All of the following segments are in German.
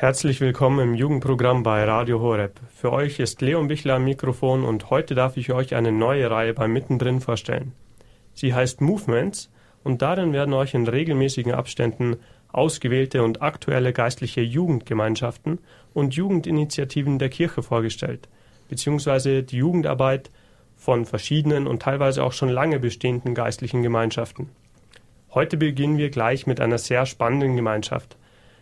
Herzlich willkommen im Jugendprogramm bei Radio Horeb. Für euch ist Leon Bichler am Mikrofon und heute darf ich euch eine neue Reihe bei Mittendrin vorstellen. Sie heißt Movements und darin werden euch in regelmäßigen Abständen ausgewählte und aktuelle geistliche Jugendgemeinschaften und Jugendinitiativen der Kirche vorgestellt, beziehungsweise die Jugendarbeit von verschiedenen und teilweise auch schon lange bestehenden geistlichen Gemeinschaften. Heute beginnen wir gleich mit einer sehr spannenden Gemeinschaft,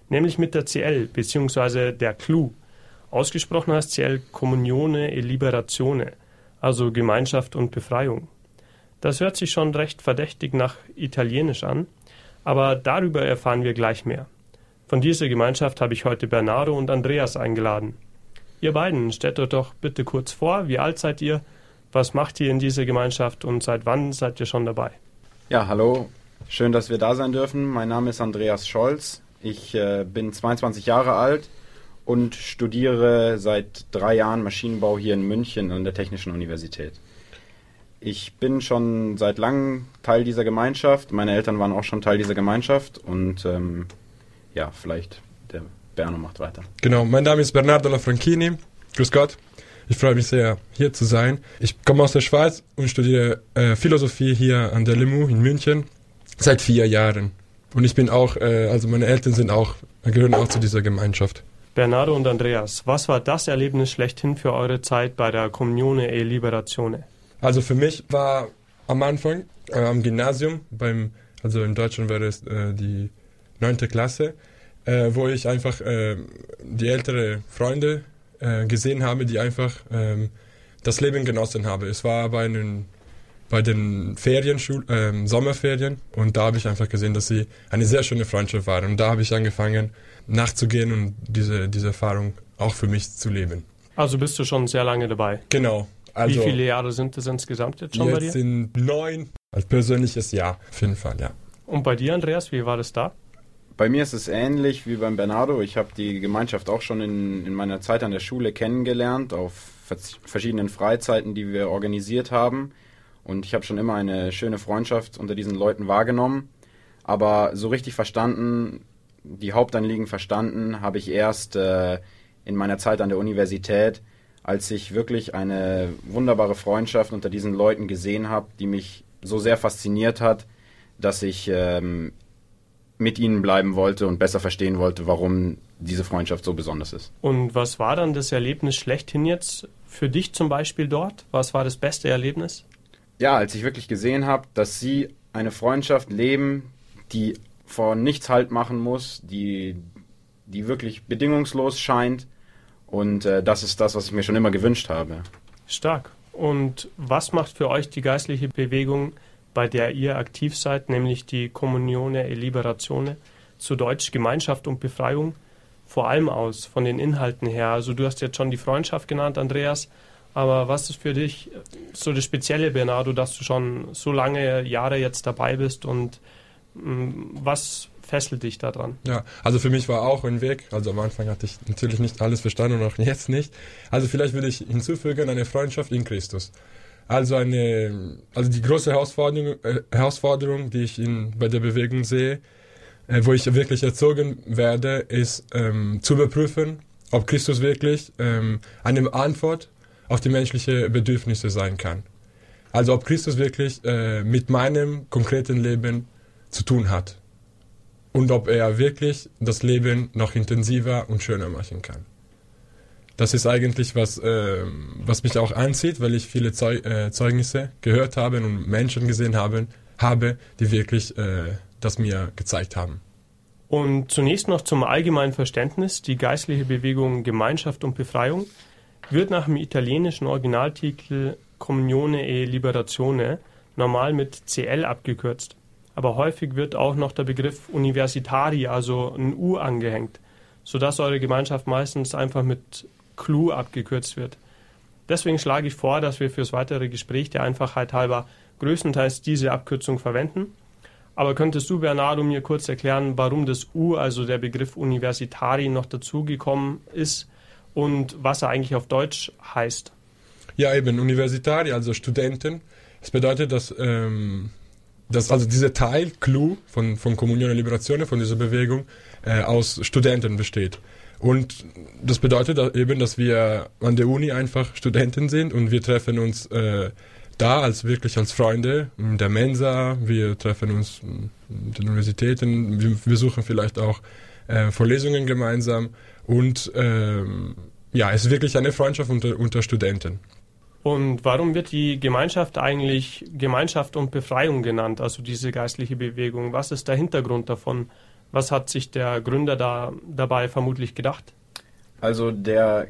nämlich mit der CL bzw. der CLU. Ausgesprochen heißt CL Communione e Liberazione, also Gemeinschaft und Befreiung. Das hört sich schon recht verdächtig nach Italienisch an, aber darüber erfahren wir gleich mehr. Von dieser Gemeinschaft habe ich heute Bernardo und Andreas eingeladen. Ihr beiden, stellt euch doch bitte kurz vor, wie alt seid ihr, was macht ihr in dieser Gemeinschaft und seit wann seid ihr schon dabei? Ja, hallo, schön, dass wir da sein dürfen. Mein Name ist Andreas Scholz. Ich äh, bin 22 Jahre alt und studiere seit drei Jahren Maschinenbau hier in München an der Technischen Universität. Ich bin schon seit langem Teil dieser Gemeinschaft. Meine Eltern waren auch schon Teil dieser Gemeinschaft und ähm, ja, vielleicht der Berno macht weiter. Genau, mein Name ist Bernardo Lafranchini. Grüß Gott. Ich freue mich sehr, hier zu sein. Ich komme aus der Schweiz und studiere äh, Philosophie hier an der LIMU in München seit vier Jahren. Und ich bin auch, äh, also meine Eltern sind auch, gehören auch zu dieser Gemeinschaft. Bernardo und Andreas, was war das Erlebnis schlechthin für eure Zeit bei der Comunione e Liberazione? Also für mich war am Anfang äh, am Gymnasium, beim, also in Deutschland wäre es äh, die neunte Klasse, äh, wo ich einfach äh, die ältere Freunde äh, gesehen habe, die einfach ähm, das Leben genossen haben. Es war bei einen bei den Ferien, äh, Sommerferien und da habe ich einfach gesehen, dass sie eine sehr schöne Freundschaft waren und da habe ich angefangen nachzugehen und diese, diese Erfahrung auch für mich zu leben. Also bist du schon sehr lange dabei? Genau. Also Wie viele Jahre sind es insgesamt jetzt schon jetzt bei dir? Jetzt sind neun. Als persönliches Jahr, auf jeden Fall, ja. Und bei dir, Andreas, wie war das da? Bei mir ist es ähnlich wie beim Bernardo. Ich habe die Gemeinschaft auch schon in, in meiner Zeit an der Schule kennengelernt, auf verschiedenen Freizeiten, die wir organisiert haben. Und ich habe schon immer eine schöne Freundschaft unter diesen Leuten wahrgenommen. Aber so richtig verstanden, die Hauptanliegen verstanden, habe ich erst äh, in meiner Zeit an der Universität, als ich wirklich eine wunderbare Freundschaft unter diesen Leuten gesehen habe, die mich so sehr fasziniert hat, dass ich ähm, mit ihnen bleiben wollte und besser verstehen wollte, warum diese Freundschaft so besonders ist. Und was war dann das Erlebnis schlechthin jetzt für dich zum Beispiel dort? Was war das beste Erlebnis? Ja, als ich wirklich gesehen habe, dass sie eine Freundschaft leben, die vor nichts Halt machen muss, die, die wirklich bedingungslos scheint. Und äh, das ist das, was ich mir schon immer gewünscht habe. Stark. Und was macht für euch die geistliche Bewegung bei der ihr aktiv seid, nämlich die Communione e Liberazione, zu Deutsch Gemeinschaft und Befreiung, vor allem aus, von den Inhalten her. Also du hast jetzt schon die Freundschaft genannt, Andreas, aber was ist für dich so das Spezielle, Bernardo, dass du schon so lange Jahre jetzt dabei bist und mm, was fesselt dich daran? Ja, also für mich war auch ein Weg, also am Anfang hatte ich natürlich nicht alles verstanden und auch jetzt nicht. Also vielleicht würde ich hinzufügen, eine Freundschaft in Christus. Also eine, also die große Herausforderung, äh, Herausforderung die ich in, bei der Bewegung sehe, äh, wo ich wirklich erzogen werde, ist ähm, zu überprüfen, ob Christus wirklich ähm, eine Antwort auf die menschlichen Bedürfnisse sein kann. Also ob Christus wirklich äh, mit meinem konkreten Leben zu tun hat und ob er wirklich das Leben noch intensiver und schöner machen kann das ist eigentlich was, äh, was mich auch anzieht, weil ich viele Zeug, äh, Zeugnisse gehört habe und Menschen gesehen habe, habe die wirklich äh, das mir gezeigt haben. Und zunächst noch zum allgemeinen Verständnis. Die geistliche Bewegung Gemeinschaft und Befreiung wird nach dem italienischen Originaltitel Comunione e Liberazione normal mit CL abgekürzt. Aber häufig wird auch noch der Begriff Universitari, also ein U angehängt, sodass eure Gemeinschaft meistens einfach mit Clue abgekürzt wird. Deswegen schlage ich vor, dass wir fürs weitere Gespräch der Einfachheit halber größtenteils diese Abkürzung verwenden. Aber könntest du, Bernardo, mir kurz erklären, warum das U, also der Begriff Universitari, noch dazugekommen ist und was er eigentlich auf Deutsch heißt? Ja, eben, Universitari, also Studenten. Es bedeutet, dass, ähm, dass also dieser Teil, Clue von, von Communione Liberazione, von dieser Bewegung, äh, aus Studenten besteht. Und das bedeutet eben, dass wir an der Uni einfach Studenten sind und wir treffen uns äh, da als wirklich als Freunde in der Mensa, wir treffen uns in den Universitäten, wir besuchen vielleicht auch äh, Vorlesungen gemeinsam und ähm, ja, es ist wirklich eine Freundschaft unter, unter Studenten. Und warum wird die Gemeinschaft eigentlich Gemeinschaft und Befreiung genannt, also diese geistliche Bewegung? Was ist der Hintergrund davon? Was hat sich der Gründer da dabei vermutlich gedacht? Also der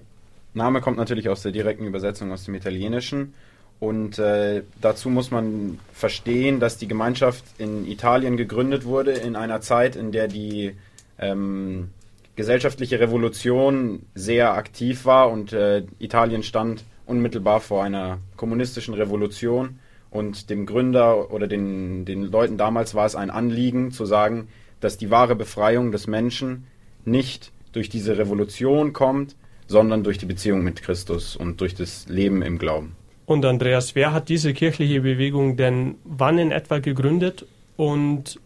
Name kommt natürlich aus der direkten Übersetzung aus dem Italienischen. Und äh, dazu muss man verstehen, dass die Gemeinschaft in Italien gegründet wurde, in einer Zeit, in der die ähm, gesellschaftliche Revolution sehr aktiv war und äh, Italien stand unmittelbar vor einer kommunistischen Revolution. Und dem Gründer oder den, den Leuten damals war es ein Anliegen zu sagen, dass die wahre Befreiung des Menschen nicht durch diese Revolution kommt, sondern durch die Beziehung mit Christus und durch das Leben im Glauben. Und Andreas, wer hat diese kirchliche Bewegung denn wann in etwa gegründet und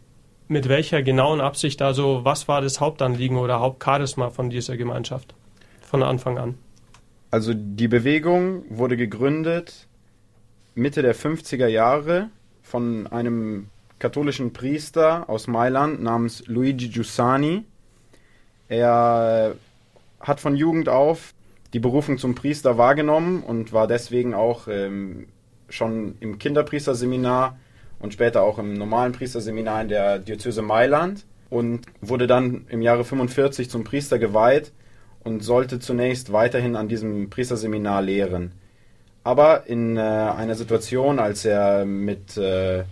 mit welcher genauen Absicht? Also was war das Hauptanliegen oder Hauptcharisma von dieser Gemeinschaft von Anfang an? Also die Bewegung wurde gegründet Mitte der 50er Jahre von einem katholischen Priester aus Mailand namens Luigi Giussani. Er hat von Jugend auf die Berufung zum Priester wahrgenommen und war deswegen auch ähm, schon im Kinderpriesterseminar und später auch im normalen Priesterseminar in der Diözese Mailand und wurde dann im Jahre 45 zum Priester geweiht und sollte zunächst weiterhin an diesem Priesterseminar lehren. Aber in äh, einer Situation, als er mit, äh,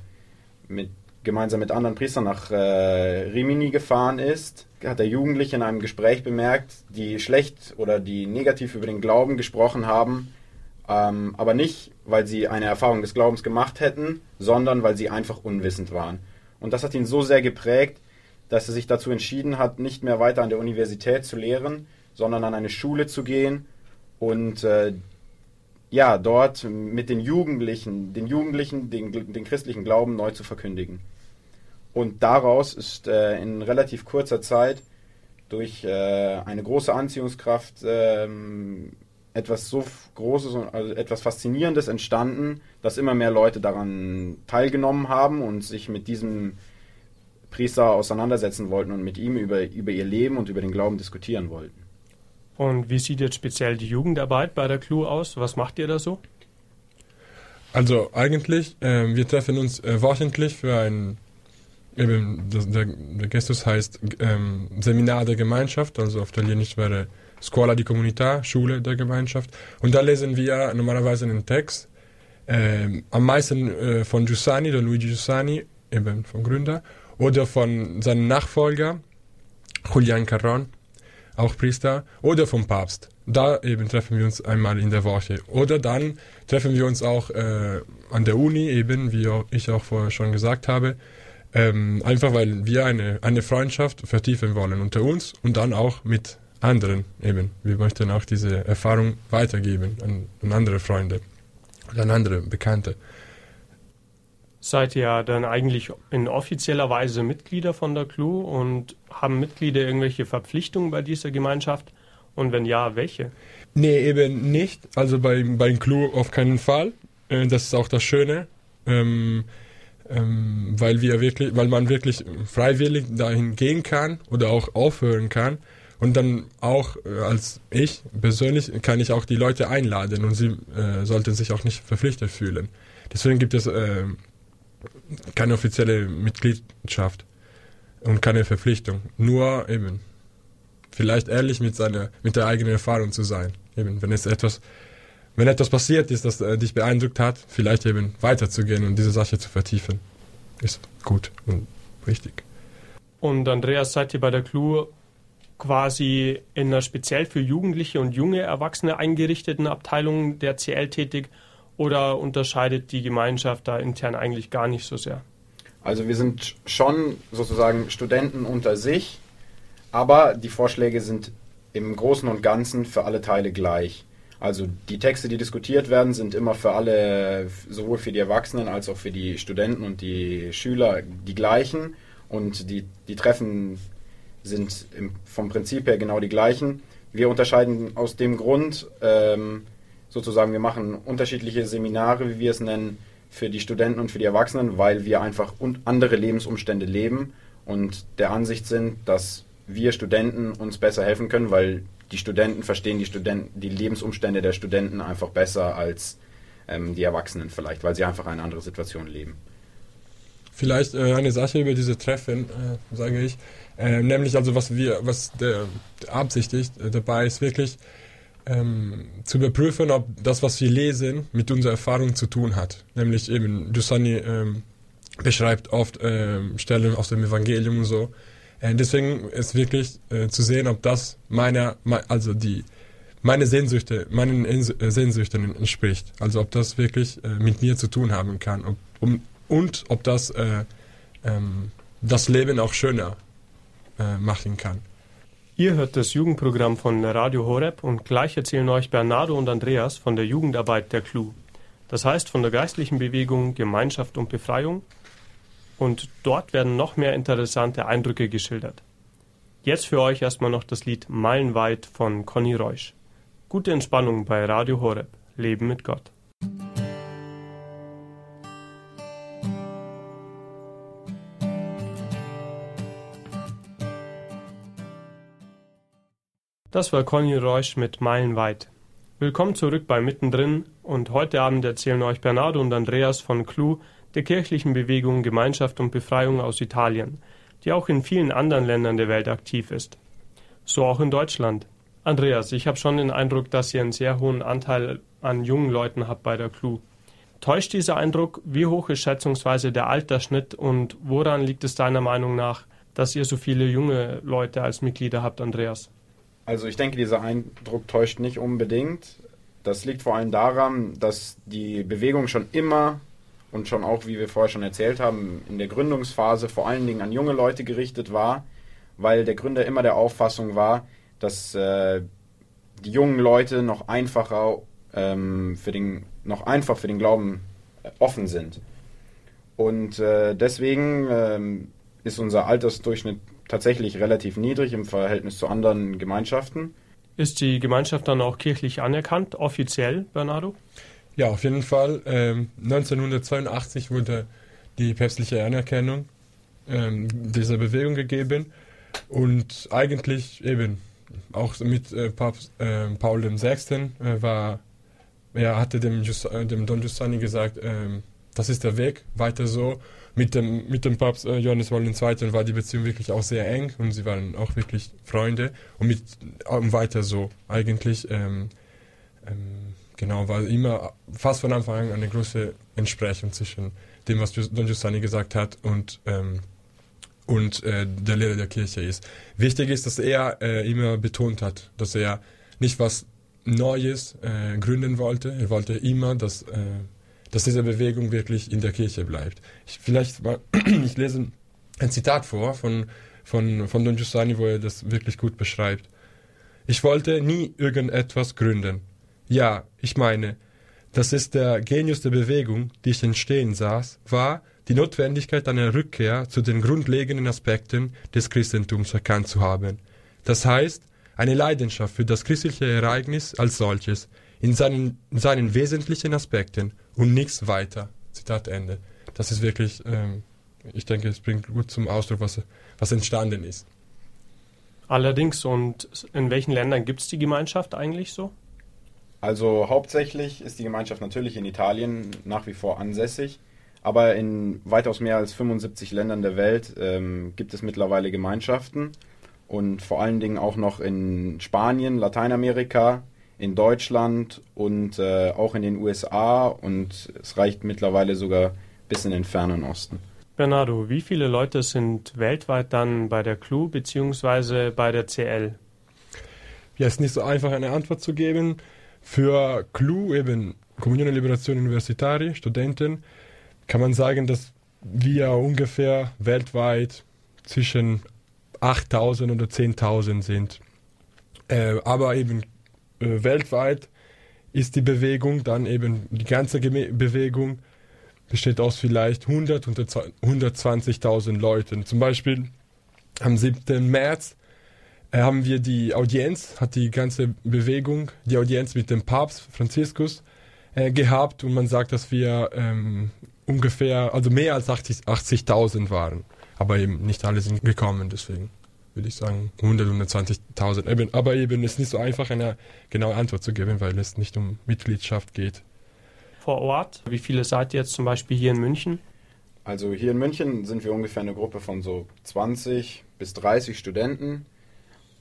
mit gemeinsam mit anderen Priestern nach äh, Rimini gefahren ist, hat der Jugendliche in einem Gespräch bemerkt, die schlecht oder die negativ über den Glauben gesprochen haben, ähm, aber nicht, weil sie eine Erfahrung des Glaubens gemacht hätten, sondern weil sie einfach unwissend waren. Und das hat ihn so sehr geprägt, dass er sich dazu entschieden hat, nicht mehr weiter an der Universität zu lehren, sondern an eine Schule zu gehen und äh, ja, dort mit den Jugendlichen, den Jugendlichen den, den christlichen Glauben neu zu verkündigen. Und daraus ist äh, in relativ kurzer Zeit durch äh, eine große Anziehungskraft ähm, etwas so Großes und also etwas Faszinierendes entstanden, dass immer mehr Leute daran teilgenommen haben und sich mit diesem Priester auseinandersetzen wollten und mit ihm über, über ihr Leben und über den Glauben diskutieren wollten. Und wie sieht jetzt speziell die Jugendarbeit bei der Clou aus? Was macht ihr da so? Also eigentlich, äh, wir treffen uns äh, wöchentlich für ein, eben, das, der, der Gestus heißt ähm, Seminar der Gemeinschaft, also auf Italienisch wäre Scuola di Comunità, Schule der Gemeinschaft. Und da lesen wir normalerweise einen Text, äh, am meisten äh, von Giussani, der Luigi Giussani, eben vom Gründer, oder von seinem Nachfolger, Julian Carron, auch Priester, oder vom Papst. Da eben treffen wir uns einmal in der Woche. Oder dann treffen wir uns auch äh, an der Uni, eben, wie ich auch vorher schon gesagt habe, ähm, einfach weil wir eine, eine Freundschaft vertiefen wollen unter uns und dann auch mit anderen eben. Wir möchten auch diese Erfahrung weitergeben an, an andere Freunde oder an andere Bekannte. Seid ihr dann eigentlich in offizieller Weise Mitglieder von der CLU und haben Mitglieder irgendwelche Verpflichtungen bei dieser Gemeinschaft? Und wenn ja, welche? Nee, eben nicht. Also bei, bei CLU auf keinen Fall. Äh, das ist auch das Schöne. Ähm, ähm, weil wir wirklich, weil man wirklich freiwillig dahin gehen kann oder auch aufhören kann. Und dann auch äh, als ich persönlich kann ich auch die Leute einladen und sie äh, sollten sich auch nicht verpflichtet fühlen. Deswegen gibt es äh, keine offizielle Mitgliedschaft und keine Verpflichtung. Nur eben vielleicht ehrlich mit seiner mit der eigenen Erfahrung zu sein. Eben wenn es etwas wenn etwas passiert ist, das äh, dich beeindruckt hat, vielleicht eben weiterzugehen und diese Sache zu vertiefen, ist gut und richtig. Und Andreas, seid ihr bei der Clou quasi in einer speziell für Jugendliche und junge Erwachsene eingerichteten Abteilung der CL tätig oder unterscheidet die Gemeinschaft da intern eigentlich gar nicht so sehr? Also wir sind schon sozusagen Studenten unter sich, aber die Vorschläge sind im Großen und Ganzen für alle Teile gleich. Also die Texte, die diskutiert werden, sind immer für alle, sowohl für die Erwachsenen als auch für die Studenten und die Schüler die gleichen und die, die treffen sind im, vom Prinzip her genau die gleichen. Wir unterscheiden aus dem Grund, ähm, sozusagen, wir machen unterschiedliche Seminare, wie wir es nennen, für die Studenten und für die Erwachsenen, weil wir einfach andere Lebensumstände leben und der Ansicht sind, dass wir Studenten uns besser helfen können, weil die Studenten verstehen die, Studenten, die Lebensumstände der Studenten einfach besser als ähm, die Erwachsenen vielleicht, weil sie einfach eine andere Situation leben. Vielleicht äh, eine Sache über diese Treffen, äh, sage ich, äh, nämlich also was wir, was der, der absichtigt dabei ist wirklich ähm, zu überprüfen, ob das, was wir lesen, mit unserer Erfahrung zu tun hat. Nämlich eben, Giussani ähm, beschreibt oft ähm, Stellen aus dem Evangelium und so. Äh, deswegen ist wirklich äh, zu sehen, ob das meiner, also die meine Sehnsüchte, meinen äh, Sehnsüchten entspricht. Also ob das wirklich mit mir zu tun haben kann ob, um, und ob das äh, ähm, das Leben auch schöner äh, machen kann. Ihr hört das Jugendprogramm von Radio Horeb und gleich erzählen euch Bernardo und Andreas von der Jugendarbeit der Clou. Das heißt von der geistlichen Bewegung Gemeinschaft und Befreiung. Und dort werden noch mehr interessante Eindrücke geschildert. Jetzt für euch erstmal noch das Lied Meilenweit von Conny Reusch. Gute Entspannung bei Radio Horeb. Leben mit Gott. Das war Conny Reusch mit Meilenweit. Willkommen zurück bei Mittendrin und heute Abend erzählen euch Bernardo und Andreas von Clou, der kirchlichen Bewegung Gemeinschaft und Befreiung aus Italien, die auch in vielen anderen Ländern der Welt aktiv ist. So auch in Deutschland. Andreas, ich habe schon den Eindruck, dass ihr einen sehr hohen Anteil an jungen Leuten habt bei der Clou. Täuscht dieser Eindruck? Wie hoch ist schätzungsweise der Altersschnitt und woran liegt es deiner Meinung nach, dass ihr so viele junge Leute als Mitglieder habt, Andreas? Also ich denke, dieser Eindruck täuscht nicht unbedingt. Das liegt vor allem daran, dass die Bewegung schon immer und schon auch, wie wir vorher schon erzählt haben, in der Gründungsphase vor allen Dingen an junge Leute gerichtet war, weil der Gründer immer der Auffassung war, dass äh, die jungen Leute noch einfacher ähm, für den noch einfach für den Glauben äh, offen sind. Und äh, deswegen ähm, ist unser Altersdurchschnitt tatsächlich relativ niedrig im Verhältnis zu anderen Gemeinschaften. Ist die Gemeinschaft dann auch kirchlich anerkannt, offiziell, Bernardo? Ja, auf jeden Fall. Ähm, 1982 wurde die päpstliche Anerkennung ähm, dieser Bewegung gegeben und eigentlich eben auch mit äh, Papst äh, Paul VI. Äh, war, er hatte dem, Just, äh, dem Don Giussani gesagt, ähm, das ist der Weg, weiter so mit dem, mit dem Papst äh, Johannes Paul II. war die Beziehung wirklich auch sehr eng und sie waren auch wirklich Freunde und mit ähm, weiter so eigentlich ähm, ähm, genau war immer fast von Anfang an eine große Entsprechung zwischen dem, was Don Giussani gesagt hat und ähm, und äh, der Lehrer der Kirche ist. Wichtig ist, dass er äh, immer betont hat, dass er nicht was Neues äh, gründen wollte. Er wollte immer, dass äh, dass diese Bewegung wirklich in der Kirche bleibt. Ich, vielleicht mal, ich lese ein Zitat vor von, von, von Don Giussani, wo er das wirklich gut beschreibt. Ich wollte nie irgendetwas gründen. Ja, ich meine, das ist der Genius der Bewegung, die ich entstehen saß, war, die Notwendigkeit einer Rückkehr zu den grundlegenden Aspekten des Christentums erkannt zu haben. Das heißt, eine Leidenschaft für das christliche Ereignis als solches, in seinen, in seinen wesentlichen Aspekten und nichts weiter. Zitat Ende. Das ist wirklich, ähm, ich denke, es bringt gut zum Ausdruck, was, was entstanden ist. Allerdings, und in welchen Ländern gibt es die Gemeinschaft eigentlich so? Also hauptsächlich ist die Gemeinschaft natürlich in Italien nach wie vor ansässig, aber in weitaus mehr als 75 Ländern der Welt ähm, gibt es mittlerweile Gemeinschaften und vor allen Dingen auch noch in Spanien, Lateinamerika, in Deutschland und äh, auch in den USA und es reicht mittlerweile sogar bis in den fernen Osten. Bernardo, wie viele Leute sind weltweit dann bei der CLU bzw. bei der CL? Ja, es ist nicht so einfach eine Antwort zu geben. Für CLU, eben Comunione Liberation Universitari, Studenten, kann man sagen, dass wir ungefähr weltweit zwischen 8000 oder 10.000 sind. Äh, aber eben äh, weltweit ist die Bewegung dann eben, die ganze Bewegung besteht aus vielleicht 100 und 120.000 Leuten. Zum Beispiel am 7. März äh, haben wir die Audienz, hat die ganze Bewegung, die Audienz mit dem Papst Franziskus äh, gehabt und man sagt, dass wir ähm, ungefähr, also mehr als 80.000 80 waren. Aber eben nicht alle sind gekommen, deswegen würde ich sagen 100, 120.000. aber eben ist nicht so einfach, eine genaue Antwort zu geben, weil es nicht um Mitgliedschaft geht. Vor Ort, wie viele seid ihr jetzt zum Beispiel hier in München? Also hier in München sind wir ungefähr eine Gruppe von so 20 bis 30 Studenten,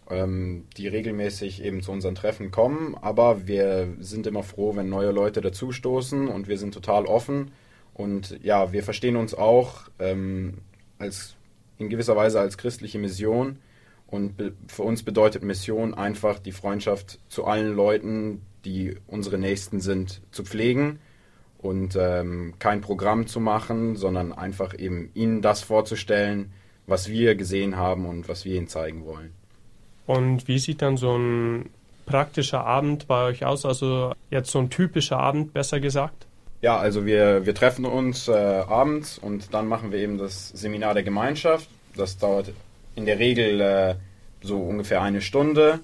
ähm, die regelmäßig eben zu unseren Treffen kommen. Aber wir sind immer froh, wenn neue Leute dazustoßen und wir sind total offen. Und ja, wir verstehen uns auch ähm, als in gewisser Weise als christliche Mission. Und für uns bedeutet Mission einfach die Freundschaft zu allen Leuten, die unsere Nächsten sind, zu pflegen und ähm, kein Programm zu machen, sondern einfach eben ihnen das vorzustellen, was wir gesehen haben und was wir ihnen zeigen wollen. Und wie sieht dann so ein praktischer Abend bei euch aus? Also jetzt so ein typischer Abend, besser gesagt? Ja, also wir, wir treffen uns äh, abends und dann machen wir eben das Seminar der Gemeinschaft. Das dauert in der Regel äh, so ungefähr eine Stunde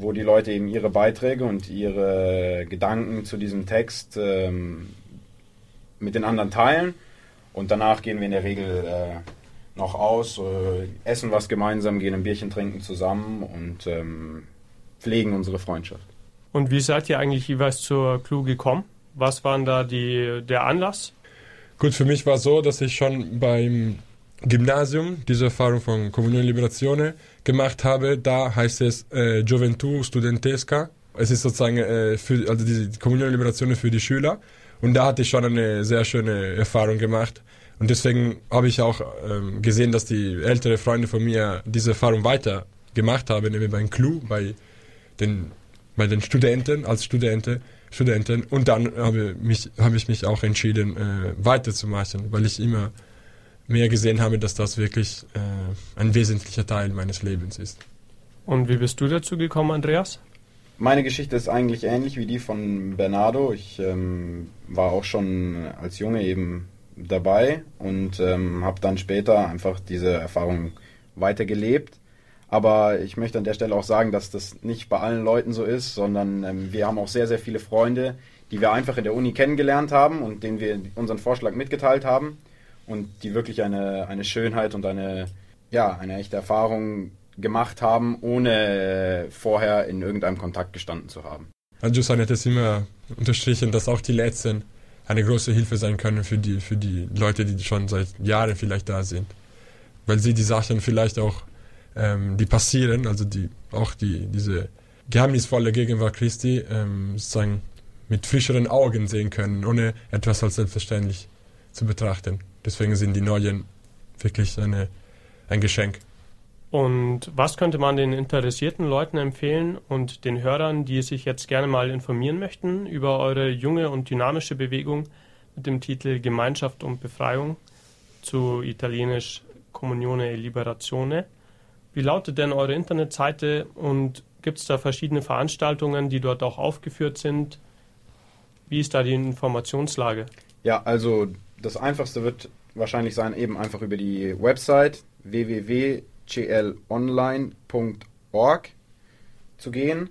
wo die Leute eben ihre Beiträge und ihre Gedanken zu diesem Text ähm, mit den anderen teilen. Und danach gehen wir in der Regel äh, noch aus, äh, essen was gemeinsam, gehen ein Bierchen trinken zusammen und ähm, pflegen unsere Freundschaft. Und wie seid ihr eigentlich jeweils zur Clue gekommen? Was war da die, der Anlass? Gut, für mich war es so, dass ich schon beim Gymnasium diese Erfahrung von Communione Liberazione gemacht habe. Da heißt es äh, Gioventù Studentesca. Es ist sozusagen äh, für, also die Communione Liberazione für die Schüler. Und da hatte ich schon eine sehr schöne Erfahrung gemacht. Und deswegen habe ich auch ähm, gesehen, dass die ältere Freunde von mir diese Erfahrung weiter gemacht haben, nämlich beim Clou, bei den, bei den Studenten, als Studenten. Studenten. Und dann habe, mich, habe ich mich auch entschieden, äh, weiterzumachen, weil ich immer mehr gesehen habe, dass das wirklich äh, ein wesentlicher Teil meines Lebens ist. Und wie bist du dazu gekommen, Andreas? Meine Geschichte ist eigentlich ähnlich wie die von Bernardo. Ich ähm, war auch schon als Junge eben dabei und ähm, habe dann später einfach diese Erfahrung weitergelebt. Aber ich möchte an der Stelle auch sagen, dass das nicht bei allen Leuten so ist, sondern ähm, wir haben auch sehr, sehr viele Freunde, die wir einfach in der Uni kennengelernt haben und denen wir unseren Vorschlag mitgeteilt haben und die wirklich eine, eine Schönheit und eine, ja, eine echte Erfahrung gemacht haben, ohne vorher in irgendeinem Kontakt gestanden zu haben. Giuseppe hat es immer unterstrichen, dass auch die Letzten eine große Hilfe sein können für die, für die Leute, die schon seit Jahren vielleicht da sind. Weil sie die Sachen vielleicht auch, ähm, die passieren, also die, auch die, diese geheimnisvolle Gegenwart Christi, ähm, sozusagen mit frischeren Augen sehen können, ohne etwas als selbstverständlich zu betrachten. Deswegen sind die Neuen wirklich eine, ein Geschenk. Und was könnte man den interessierten Leuten empfehlen und den Hörern, die sich jetzt gerne mal informieren möchten über eure junge und dynamische Bewegung mit dem Titel Gemeinschaft und Befreiung zu italienisch Comunione e Liberazione? Wie lautet denn eure Internetseite und gibt es da verschiedene Veranstaltungen, die dort auch aufgeführt sind? Wie ist da die Informationslage? Ja, also das einfachste wird wahrscheinlich sein, eben einfach über die Website www.glonline.org zu gehen.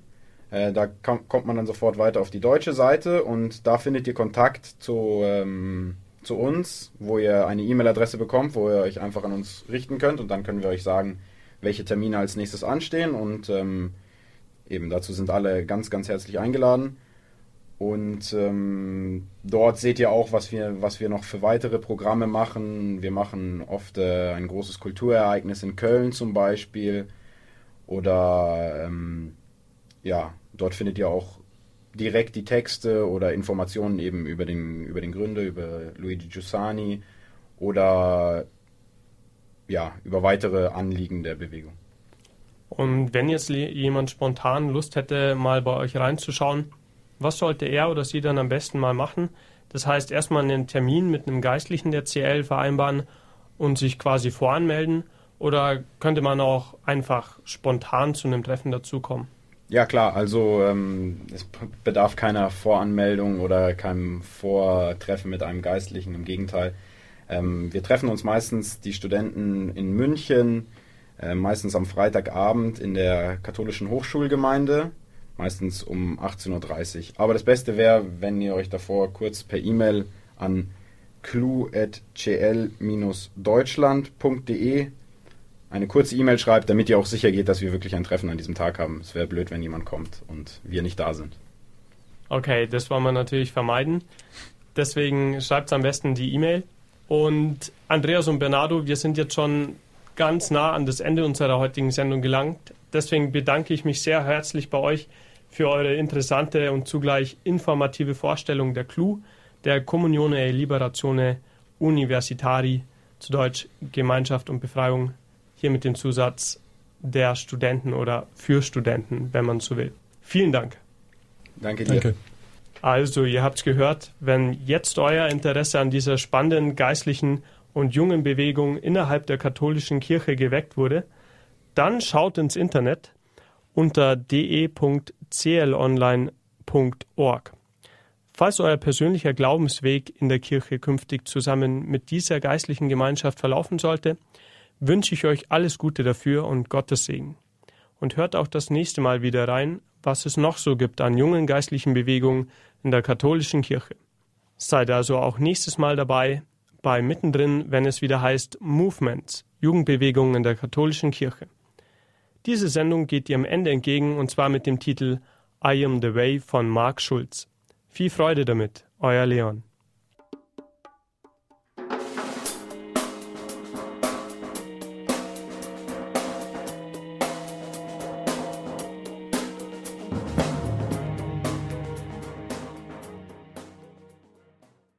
Äh, da kommt man dann sofort weiter auf die deutsche Seite und da findet ihr Kontakt zu, ähm, zu uns, wo ihr eine E-Mail-Adresse bekommt, wo ihr euch einfach an uns richten könnt und dann können wir euch sagen, welche Termine als nächstes anstehen und ähm, eben dazu sind alle ganz, ganz herzlich eingeladen. Und ähm, dort seht ihr auch, was wir, was wir noch für weitere Programme machen. Wir machen oft äh, ein großes Kulturereignis in Köln zum Beispiel. Oder ähm, ja, dort findet ihr auch direkt die Texte oder Informationen eben über den, über den Gründer, über Luigi Giussani oder ja, über weitere Anliegen der Bewegung. Und wenn jetzt jemand spontan Lust hätte, mal bei euch reinzuschauen, was sollte er oder sie dann am besten mal machen? Das heißt, erstmal einen Termin mit einem Geistlichen der CL vereinbaren und sich quasi voranmelden oder könnte man auch einfach spontan zu einem Treffen dazukommen? Ja klar, also ähm, es bedarf keiner Voranmeldung oder keinem Vortreffen mit einem Geistlichen, im Gegenteil. Ähm, wir treffen uns meistens die Studenten in München äh, meistens am Freitagabend in der katholischen Hochschulgemeinde, meistens um 18.30 Uhr. Aber das Beste wäre, wenn ihr euch davor kurz per E-Mail an clue.gl-deutschland.de eine kurze E-Mail schreibt, damit ihr auch sicher geht, dass wir wirklich ein Treffen an diesem Tag haben. Es wäre blöd, wenn jemand kommt und wir nicht da sind. Okay, das wollen wir natürlich vermeiden. Deswegen schreibt am besten die E-Mail. Und Andreas und Bernardo, wir sind jetzt schon ganz nah an das Ende unserer heutigen Sendung gelangt. Deswegen bedanke ich mich sehr herzlich bei euch für eure interessante und zugleich informative Vorstellung der CLU, der Communione Liberazione Universitari, zu Deutsch Gemeinschaft und Befreiung, hier mit dem Zusatz der Studenten oder für Studenten, wenn man so will. Vielen Dank. Danke dir. Danke. Also, ihr habt gehört, wenn jetzt euer Interesse an dieser spannenden geistlichen und jungen Bewegung innerhalb der katholischen Kirche geweckt wurde, dann schaut ins Internet unter de.clonline.org. Falls euer persönlicher Glaubensweg in der Kirche künftig zusammen mit dieser geistlichen Gemeinschaft verlaufen sollte, wünsche ich euch alles Gute dafür und Gottes Segen. Und hört auch das nächste Mal wieder rein, was es noch so gibt an jungen geistlichen Bewegungen in der katholischen Kirche. Seid also auch nächstes Mal dabei bei Mittendrin, wenn es wieder heißt Movements, Jugendbewegungen in der katholischen Kirche. Diese Sendung geht ihrem Ende entgegen und zwar mit dem Titel I Am the Way von Mark Schulz. Viel Freude damit, euer Leon.